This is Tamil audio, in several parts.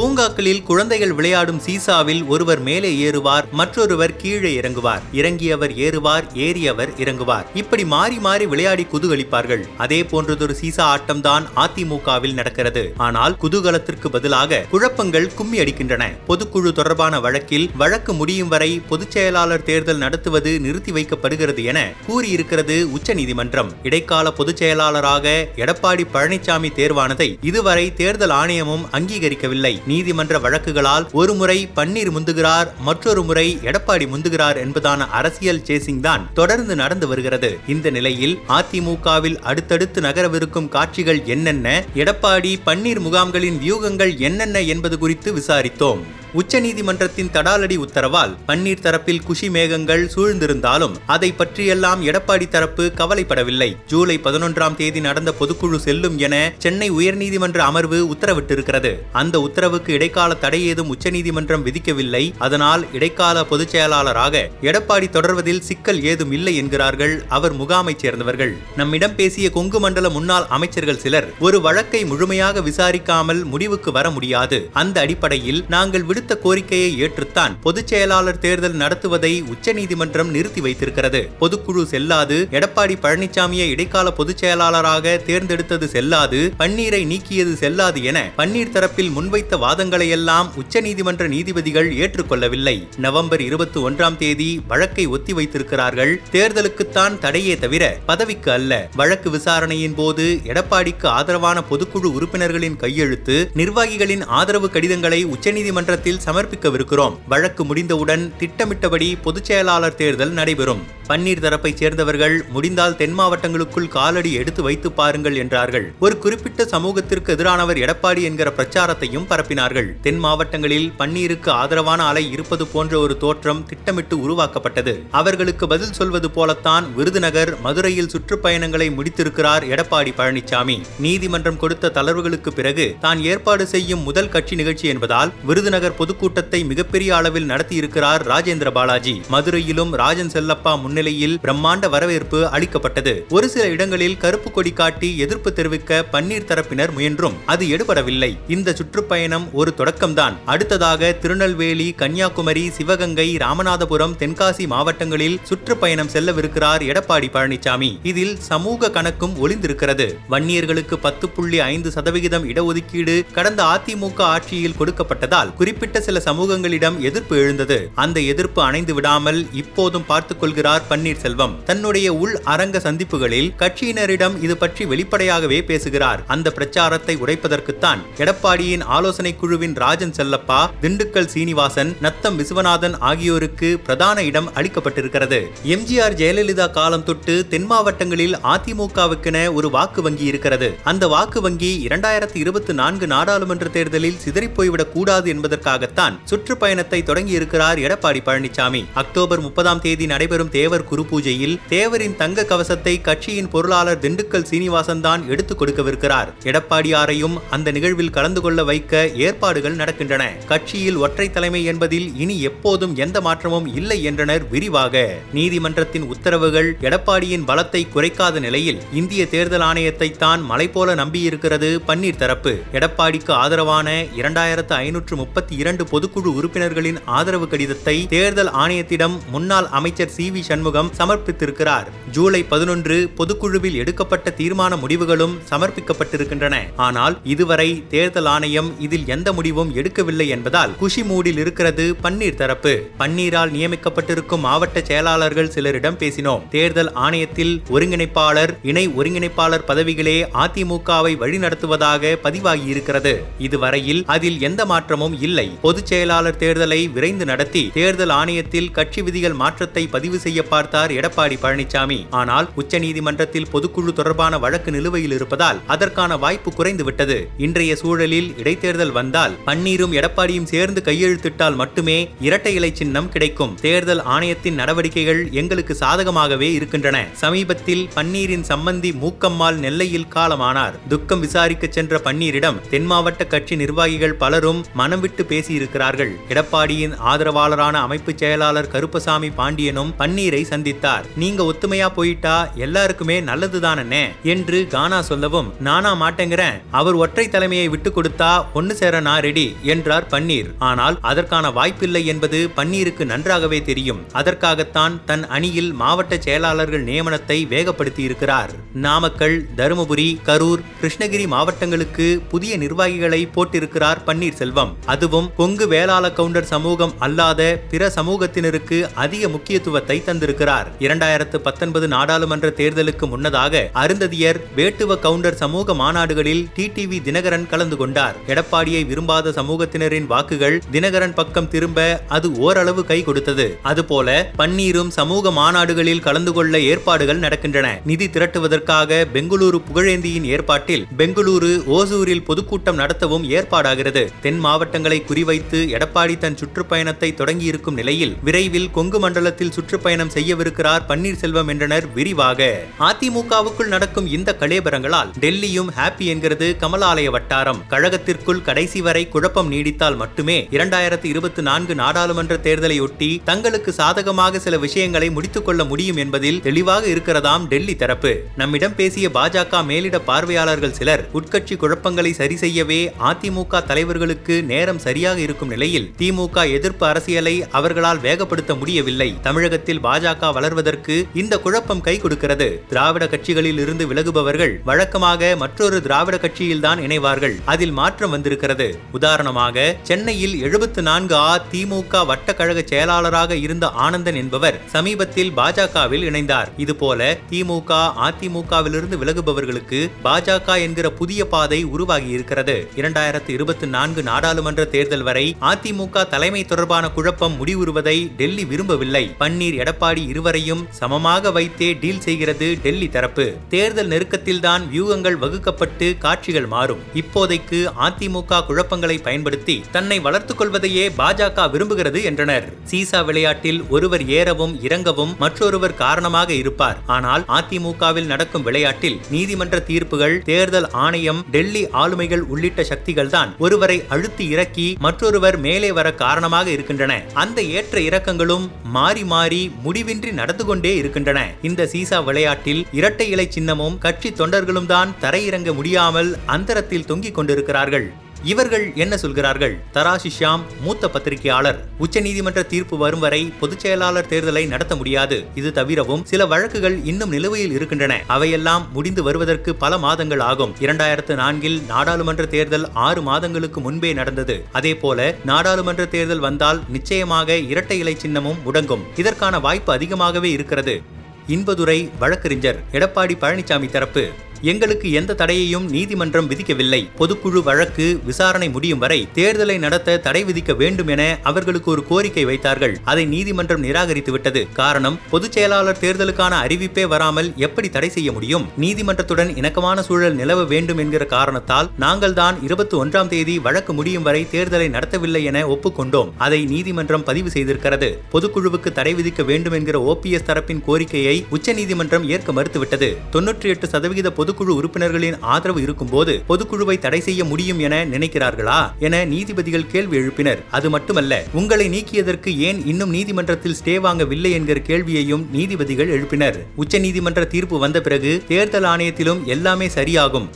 பூங்காக்களில் குழந்தைகள் விளையாடும் சீசாவில் ஒருவர் மேலே ஏறுவார் மற்றொருவர் கீழே இறங்குவார். இறங்கியவர் ஏறுவார் ஏறியவர் இறங்குவார். இப்படி மாறி மாறி விளையாடி குதூகலிப்பார்கள். அதே போன்றதொரு சீசா ஆட்டம்தான் அதிமுகவில் நடக்கிறது. ஆனால் குதூகலத்திற்கு பதிலாக குழப்பங்கள் கும்மி அடிக்கின்றன. பொதுக்குழு தொடர்பான வழக்கில் வழக்கு முடியும் வரை பொதுச் செயலாளர் தேர்தல் நடத்துவது நிறுத்தி வைக்கப்படுகிறது என கூறியிருக்கிறது உச்சநீதிமன்றம். இடைக்கால பொதுச் செயலாளராக எடப்பாடி பழனிசாமி தேர்வானதை இதுவரை தேர்தல் ஆணையமும் அங்கீகரிக்கவில்லை. நீதிமன்ற வழக்குகளால் ஒரு முறை பன்னீர் முந்துகிறார் மற்றொரு முறை எடப்பாடி முந்துகிறார் என்பதான அரசியல் சேசிங் தான் தொடர்ந்து நடந்து வருகிறது. இந்த நிலையில் அதிமுகவில் அடுத்தடுத்து நகரவிருக்கும் காட்சிகள் என்னென்ன? எடப்பாடி பன்னீர் முகாம்களின் வியூகங்கள் என்னென்ன என்பது குறித்து விசாரித்தோம். உச்சநீதிமன்றத்தின் தடாலடி உத்தரவால் பன்னீர் தரப்பில் குஷி மேகங்கள் சூழ்ந்திருந்தாலும் அதை பற்றியெல்லாம் எடப்பாடி தரப்பு கவலைப்படவில்லை. ஜூலை பதினொன்றாம் தேதி நடந்த பொதுக்குழு செல்லும் என சென்னை உயர்நீதிமன்ற அமர்வு உத்தரவிட்டிருக்கிறது. அந்த உத்தரவுக்கு இடைக்கால தடை ஏதும் உச்சநீதிமன்றம் விதிக்கவில்லை. அதனால் இடைக்கால பொதுச் செயலாளராக எடப்பாடி தொடர்வதில் சிக்கல் ஏதும் இல்லை என்கிறார்கள் அவர் முகாமைச் சேர்ந்தவர்கள். நம்மிடம் பேசிய கொங்கு மண்டல முன்னாள் அமைச்சர்கள் சிலர் ஒரு வழக்கை முழுமையாக விசாரிக்காமல் முடிவுக்கு வர முடியாது. அந்த அடிப்படையில் நாங்கள் விடு விடுத்த கோரிக்கையை ஏற்றுத்தான் பொதுச் செயலாளர் தேர்தல் நடத்துவதை உச்சநீதிமன்றம் நிறுத்தி வைத்திருக்கிறது. பொதுக்குழு செல்லாது எடப்பாடி பழனிசாமியை இடைக்கால பொதுச் செயலாளராக தேர்ந்தெடுத்தது செல்லாது பன்னீரை நீக்கியது செல்லாது என பன்னீர் தரப்பில் முன்வைத்த வாதங்களை எல்லாம் உச்சநீதிமன்ற நீதிபதிகள் ஏற்றுக்கொள்ளவில்லை. நவம்பர் இருபத்தி ஒன்றாம் தேதி வழக்கை ஒத்தி வைத்திருக்கிறார்கள். தேர்தலுக்குத்தான் தடையே தவிர பதவிக்கு அல்ல. வழக்கு விசாரணையின் போது எடப்பாடிக்கு ஆதரவான பொதுக்குழு உறுப்பினர்களின் கையெழுத்து நிர்வாகிகளின் ஆதரவு கடிதங்களை உச்சநீதிமன்றத்தில் சமர்ப்பிக்கவிருக்கிறோம். வழக்கு முடிந்தவுடன் திட்டமிட்டபடி பொதுச் செயலாளர் தேர்தல் நடைபெறும். பன்னீர் தரப்பைச் சேர்ந்தவர்கள் முடிந்தால் தென் மாவட்டங்களுக்குள் காலடி எடுத்து வைத்து பாருங்கள் என்றார்கள். ஒரு குறிப்பிட்ட சமூகத்திற்கு எதிரானவர் எடப்பாடி என்கிற பிரச்சாரத்தையும் பரப்பினார்கள். தென் மாவட்டங்களில் பன்னீருக்கு ஆதரவான அலை இருப்பது போன்ற ஒரு தோற்றம் திட்டமிட்டு உருவாக்கப்பட்டது. அவர்களுக்கு பதில் சொல்வது போலத்தான் விருதுநகர் மதுரையில் சுற்றுப்பயணங்களை முடித்திருக்கிறார் எடப்பாடி பழனிசாமி நீதிமன்றம் கொடுத்த தளர்வுகளுக்கு பிறகு தான் ஏற்பாடு செய்யும் முதல் கட்சி நிகழ்ச்சி என்பதால் விருதுநகர் பொதுக்கூட்டத்தை மிகப்பெரிய அளவில் நடத்தியிருக்கிறார் ராஜேந்திர பாலாஜி. மதுரையிலும் ராஜன் செல்லப்பா முன்னிலையில் பிரம்மாண்ட வரவேற்பு அளிக்கப்பட்டது. ஒரு சில இடங்களில் கருப்பு கொடி காட்டி எதிர்ப்பு தெரிவிக்க பன்னீர் தரப்பினர் முயன்றும் அது எடுபடவில்லை. இந்த சுற்றுப்பயணம் ஒரு தொடக்கம்தான். அடுத்ததாக திருநெல்வேலி கன்னியாகுமரி சிவகங்கை ராமநாதபுரம் தென்காசி மாவட்டங்களில் சுற்றுப்பயணம் செல்லவிருக்கிறார் எடப்பாடி பழனிசாமி. இதில் சமூக கணக்கும் ஒளிந்திருக்கிறது. வன்னியர்களுக்கு பத்து புள்ளி ஐந்து சதவிகிதம் இடஒதுக்கீடு கடந்த அதிமுக ஆட்சியில் கொடுக்கப்பட்டதால் குறிப்பிட்ட சில சமூகங்களிடம் எதிர்ப்பு எழுந்தது. அந்த எதிர்ப்பு அணைந்து விடாமல் இப்போதும் பார்த்துக் கொள்கிறார் பன்னீர்செல்வம் தன்னுடைய உள் அரங்க சந்திப்புகளில் கட்சியினரிடம் இது பற்றி வெளிப்படையாகவே பேசுகிறார். அந்த பிரச்சாரத்தை உடைப்பதற்குத்தான் எடப்பாடியின் ஆலோசனை குழுவின் ராஜன் செல்லப்பா திண்டுக்கல் சீனிவாசன் நத்தம் விஸ்வநாதன் ஆகியோருக்கு பிரதான இடம் அளிக்கப்பட்டிருக்கிறது. எம்ஜிஆர் ஜெயலலிதா காலம் தொட்டு தென் மாவட்டங்களில் அதிமுகவுக்கென ஒரு வாக்கு வங்கி இருக்கிறது. அந்த வாக்கு வங்கி இரண்டாயிரத்தி இருபத்தி நான்கு நாடாளுமன்ற தேர்தலில் சிதறிப்போய்விடக் கூடாது என்பதற்காக என்பதற்காகத்தான் சுற்றுப்பயணத்தை தொடங்கியிருக்கிறார் எடப்பாடி பழனிசாமி அக்டோபர் முப்பதாம் தேதி நடைபெறும் தேவர் குரு பூஜையில் தேவரின் தங்க கவசத்தை கட்சியின் பொருளாளர் திண்டுக்கல் சீனிவாசன் தான் எடுத்துக் கொடுக்கவிருக்கிறார். எடப்பாடியாரையும் அந்த நிகழ்வில் கலந்து கொள்ள வைக்க ஏற்பாடுகள் நடக்கின்றன. கட்சியில் ஒற்றை தலைமை என்பதில் இனி எப்போதும் எந்த மாற்றமும் இல்லை என்றனர் விரிவாக. நீதிமன்றத்தின் உத்தரவுகள் எடப்பாடியின் பலத்தை குறைக்காத நிலையில் இந்திய தேர்தல் ஆணையத்தை தான் மலை போல நம்பியிருக்கிறது பன்னீர் தரப்பு எடப்பாடிக்கு ஆதரவான இரண்டாயிரத்து ஐநூற்று முப்பத்தி இரண்டு பொதுக்குழு உறுப்பினர்களின் ஆதரவு கடிதத்தை தேர்தல் ஆணையத்திடம் முன்னாள் அமைச்சர் சி வி சண்முகம் சமர்ப்பித்திருக்கிறார். ஜூலை பதினொன்று பொதுக்குழுவில் எடுக்கப்பட்ட தீர்மான முடிவுகளும் சமர்ப்பிக்கப்பட்டிருக்கின்றன. ஆனால் இதுவரை தேர்தல் ஆணையம் இதில் எந்த முடிவும் எடுக்கவில்லை என்பதால் குஷி மூடில் இருக்கிறது பன்னீர் தரப்பு. பன்னீரால் நியமிக்கப்பட்டிருக்கும் மாவட்ட செயலாளர்கள் சிலரிடம் பேசினோம். தேர்தல் ஆணையத்தில் ஒருங்கிணைப்பாளர் இணை ஒருங்கிணைப்பாளர் பதவிகளே அதிமுகவை வழிநடத்துவதாக பதிவாகியிருக்கிறது. இதுவரையில் அதில் எந்த மாற்றமும் இல்லை. பொதுச் செயலாளர் தேர்தலை விரைந்து நடத்தி தேர்தல் ஆணையத்தில் கட்சி விதிகள் மாற்றத்தை பதிவு செய்ய பார்த்தார் எடப்பாடி பழனிசாமி. ஆனால் உச்சநீதிமன்றத்தில் பொதுக்குழு தொடர்பான வழக்கு நிலுவையில் இருப்பதால் அதற்கான வாய்ப்பு குறைந்துவிட்டது. இன்றைய சூழலில் இடைத்தேர்தல் வந்தால் பன்னீரும் எடப்பாடியும் சேர்ந்து கையெழுத்திட்டால் மட்டுமே இரட்டை இலை சின்னம் கிடைக்கும். தேர்தல் ஆணையத்தின் நடவடிக்கைகள் எங்களுக்கு சாதகமாகவே இருக்கின்றன. சமீபத்தில் பன்னீரின் சம்பந்தி மூக்கம்மாள் நெல்லையில் காலமானார். துக்கம் விசாரிக்க சென்ற பன்னீரிடம் தென் மாவட்ட கட்சி நிர்வாகிகள் பலரும் மனம் விட்டு பேசியிருக்கிறார்கள். எடப்பாடியின் ஆதரவாளரான அமைப்பு செயலாளர் கருப்பசாமி பாண்டியனும் பன்னீரை சந்தித்தார். நீங்க ஒத்துமையா போயிட்டா எல்லாருக்குமே நல்லதுதானே என்று கானா சொல்லவும் நானா மாட்டேங்கிறேன். அவர் ஒற்றை தலைமையை விட்டு கொடுத்தா ஒன்னு சேர நான் ரெடி என்றார் பன்னீர். ஆனால் அதற்கான வாய்ப்பில்லை என்பது பன்னீருக்கு நன்றாகவே தெரியும். அதற்காகத்தான் தன் அணியில் மாவட்ட செயலாளர்கள் நியமனத்தை வேகப்படுத்தி இருக்கிறார் நாமக்கல் தருமபுரி கரூர் கிருஷ்ணகிரி மாவட்டங்களுக்கு புதிய நிர்வாகிகளை போட்டிருக்கிறார் பன்னீர்செல்வம் அதுவும் கொங்கு வேளாள கவுண்டர் சமூகம் அல்லாத பிற சமூகத்தினருக்கு அதிக முக்கியத்துவத்தை தந்திருக்கிறார். இரண்டாயிரத்து பத்தொன்பது நாடாளுமன்ற தேர்தலுக்கு முன்னதாக அருந்ததியர் வேட்டுவ கவுண்டர் சமூக மாநாடுகளில் டிடிவி தினகரன் கலந்து கொண்டார். எடப்பாடியை விரும்பாத சமூகத்தினரின் வாக்குகள் தினகரன் பக்கம் திரும்ப அது ஓரளவு கை கொடுத்தது. அதுபோல பன்னீரும் சமூக மாநாடுகளில் கலந்து கொள்ள ஏற்பாடுகள் நடக்கின்றன. நிதி திரட்டுவதற்காக பெங்களூரு புகழேந்தியின் ஏற்பாட்டில் பெங்களூரு ஓசூரில் பொதுக்கூட்டம் நடத்தவும் ஏற்பாடாகிறது. தென் மாவட்டங்களை குறி குறிவைத்து எடப்பாடி தன் சுற்றுப்பயணத்தை தொடங்கியிருக்கும் நிலையில் விரைவில் கொங்கு மண்டலத்தில் சுற்றுப்பயணம் செய்யவிருக்கிறார் பன்னீர்செல்வம் என்றனர் விரிவாக. அதிமுகவுக்குள் நடக்கும் இந்த கலேபரங்களால் டெல்லியும் ஹாப்பி என்கிறது கமலாலய வட்டாரம். கழகத்திற்குள் கடைசி வரை குழப்பம் நீடித்தால் மட்டுமே இரண்டாயிரத்தி இருபத்தி நான்கு நாடாளுமன்ற தேர்தலையொட்டி தங்களுக்கு சாதகமாக சில விஷயங்களை முடித்துக் கொள்ள முடியும் என்பதில் தெளிவாக இருக்கிறதாம் டெல்லி தரப்பு. நம்மிடம் பேசிய பாஜக மேலிட பார்வையாளர்கள் சிலர் உட்கட்சி குழப்பங்களை சரி செய்யவே அதிமுக தலைவர்களுக்கு நேரம் காலியாக இருக்கும் நிலையில் திமுக எதிர்ப்பு அரசியலை அவர்களால் வேகப்படுத்த முடியவில்லை. தமிழகத்தில் பாஜக வளர்வதற்கு இந்த குழப்பம் கை கொடுக்கிறது. திராவிட கட்சிகளில் இருந்து விலகுபவர்கள் வழக்கமாக மற்றொரு திராவிட கட்சியில்தான் இணைவார்கள். அதில் மாற்றம் வந்திருக்கிறது. உதாரணமாக சென்னையில் எழுபத்து நான்கு ஆ திமுக வட்ட கழக செயலாளராக இருந்த ஆனந்தன் என்பவர் சமீபத்தில் பாஜகவில் இணைந்தார். இதுபோல திமுக அதிமுகவிலிருந்து விலகுபவர்களுக்கு பாஜக என்கிற புதிய பாதை உருவாகி இருக்கிறது இரண்டாயிரத்தி இருபத்தி நான்கு நாடாளுமன்ற தேர்தல் தேர்தல் வரை அதிமுக தலைமை தொடர்பான குழப்பம் முடிவுறுவதை டெல்லி விரும்பவில்லை. பன்னீர் எடப்பாடி இருவரையும் சமமாக வைத்தே டீல் செய்கிறது டெல்லி தரப்பு. தேர்தல் நெருக்கத்தில்தான் வியூகங்கள் வகுக்கப்பட்டு காட்சிகள் மாறும். இப்போதைக்கு அதிமுக குழப்பங்களை பயன்படுத்தி தன்னை வளர்த்துக் கொள்வதையே பாஜக விரும்புகிறது என்றனர். சீசா விளையாட்டில் ஒருவர் ஏறவும் இறங்கவும் மற்றொருவர் காரணமாக இருப்பார். ஆனால் அதிமுகவில் நடக்கும் விளையாட்டில் நீதிமன்ற தீர்ப்புகள் தேர்தல் ஆணையம் டெல்லி ஆளுமைகள் உள்ளிட்ட சக்திகள் தான் ஒருவரை அழுத்தி இறக்கி மற்றொருவர் மேலே வர காரணமாக இருக்கின்றன. அந்த ஏற்ற இறக்கங்களும் மாறி மாறி முடிவின்றி நடந்து கொண்டே இருக்கின்றன. இந்த சீசா விளையாட்டில் இரட்டை இலை சின்னமும் கட்சி தொண்டர்களும் தான் தரையிறங்க முடியாமல் அந்தரத்தில் தொங்கிக் கொண்டிருக்கிறார்கள். இவர்கள் என்ன சொல்கிறார்கள்? தராசி ஷியாம் மூத்த பத்திரிகையாளர். உச்சநீதிமன்ற தீர்ப்பு வரும் வரை பொதுச் செயலாளர் தேர்தலை நடத்த முடியாது. இது தவிரவும் சில வழக்குகள் இன்னும் நிலுவையில் இருக்கின்றன. அவையெல்லாம் முடிந்து வருவதற்கு பல மாதங்கள் ஆகும். இரண்டாயிரத்து நான்கில் நாடாளுமன்ற தேர்தல் ஆறு மாதங்களுக்கு முன்பே நடந்தது. அதே போல நாடாளுமன்ற தேர்தல் வந்தால் நிச்சயமாக இரட்டை இலை சின்னமும் முடங்கும். இதற்கான வாய்ப்பு அதிகமாகவே இருக்கிறது. இன்பதுரை வழக்கறிஞர் எடப்பாடி பழனிசாமி தரப்பு. எங்களுக்கு எந்த தடையையும் நீதிமன்றம் விதிக்கவில்லை. பொதுக்குழு வழக்கு விசாரணை முடியும் வரை தேர்தலை நடத்த தடை விதிக்க வேண்டும் என அவர்களுக்கு ஒரு கோரிக்கை வைத்தார்கள். அதை நீதிமன்றம் நிராகரித்து விட்டது. காரணம் பொதுச் செயலாளர் தேர்தலுக்கான அறிவிப்பே வராமல் எப்படி தடை செய்ய முடியும்? நீதிமன்றத்துடன் இணக்கமான சூழல் நிலவ வேண்டும் என்கிற காரணத்தால் நாங்கள் தான் இருபத்தி ஒன்றாம் தேதி வழக்கு முடியும் வரை தேர்தலை நடத்தவில்லை என ஒப்புக்கொண்டோம். அதை நீதிமன்றம் பதிவு செய்திருக்கிறது. பொதுக்குழுவுக்கு தடை விதிக்க வேண்டும் என்கிற ஓபிஎஸ் தரப்பின் கோரிக்கையை உச்சநீதிமன்றம் ஏற்க மறுத்துவிட்டது. தொன்னூற்றி எட்டு சதவிகித பொது பொதுக்குழு உறுப்பினர்களின் ஆதரவு இருக்கும்போது பொதுக்குழுவை தடை செய்ய முடியும் என நினைக்கிறார்களா என நீதிபதிகள் கேள்வி எழுப்பினர். அது மட்டுமல்ல உங்களை நீக்கியதற்கு ஏன் இன்னும் நீதிமன்றத்தில் ஸ்டே வாங்கவில்லை என்கிற கேள்வியையும் நீதிபதிகள் எழுப்பினர். உச்சநீதிமன்ற தீர்ப்பு வந்த பிறகு தேர்தல் ஆணையத்திலும் எல்லாமே சரியாகும்.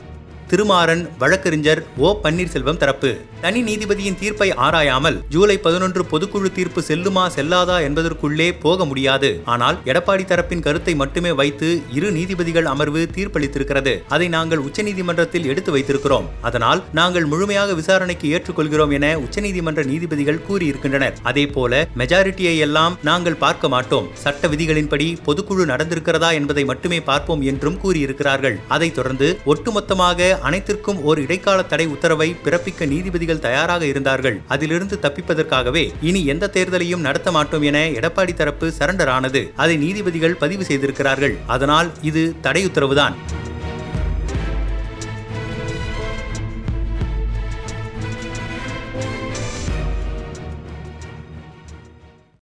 திருமாறன் வழக்கறிஞர் ஓ. பன்னீர்செல்வம் தரப்பு. தனி நீதிபதியின் தீர்ப்பை ஆராயாமல் ஜூலை பதினொன்று பொதுக்குழு தீர்ப்பு செல்லுமா செல்லாதா என்பதற்குள்ளே போக முடியாது. ஆனால் எடப்பாடி தரப்பின் கருத்தை மட்டுமே வைத்து இரு நீதிபதிகள் அமர்வு தீர்ப்பளித்திருக்கிறது. அதை நாங்கள் உச்சநீதிமன்றத்தில் எடுத்து வைத்திருக்கிறோம். அதனால் நாங்கள் முழுமையாக விசாரணைக்கு ஏற்றுக்கொள்கிறோம் என உச்சநீதிமன்ற நீதிபதிகள் கூறியிருக்கின்றனர். அதே போல மெஜாரிட்டியை எல்லாம் நாங்கள் பார்க்க மாட்டோம். சட்ட விதிகளின்படி பொதுக்குழு நடந்திருக்கிறதா என்பதை மட்டுமே பார்ப்போம் என்றும் கூறியிருக்கிறார்கள். அதைத் தொடர்ந்து ஒட்டுமொத்தமாக அனைத்திற்கும் ஒரு இடைக்கால தடை உத்தரவை பிறப்பிக்க நீதிபதிகள் தயாராக இருந்தார்கள். அதிலிருந்து தப்பிப்பதற்காகவே இனி எந்த தேர்தலையும் நடத்த மாட்டோம் என எடப்பாடி தரப்பு சரண்டர் ஆனது அதை நீதிபதிகள் பதிவு செய்திருக்கிறார்கள். அதனால் இது தடை உத்தரவுதான்.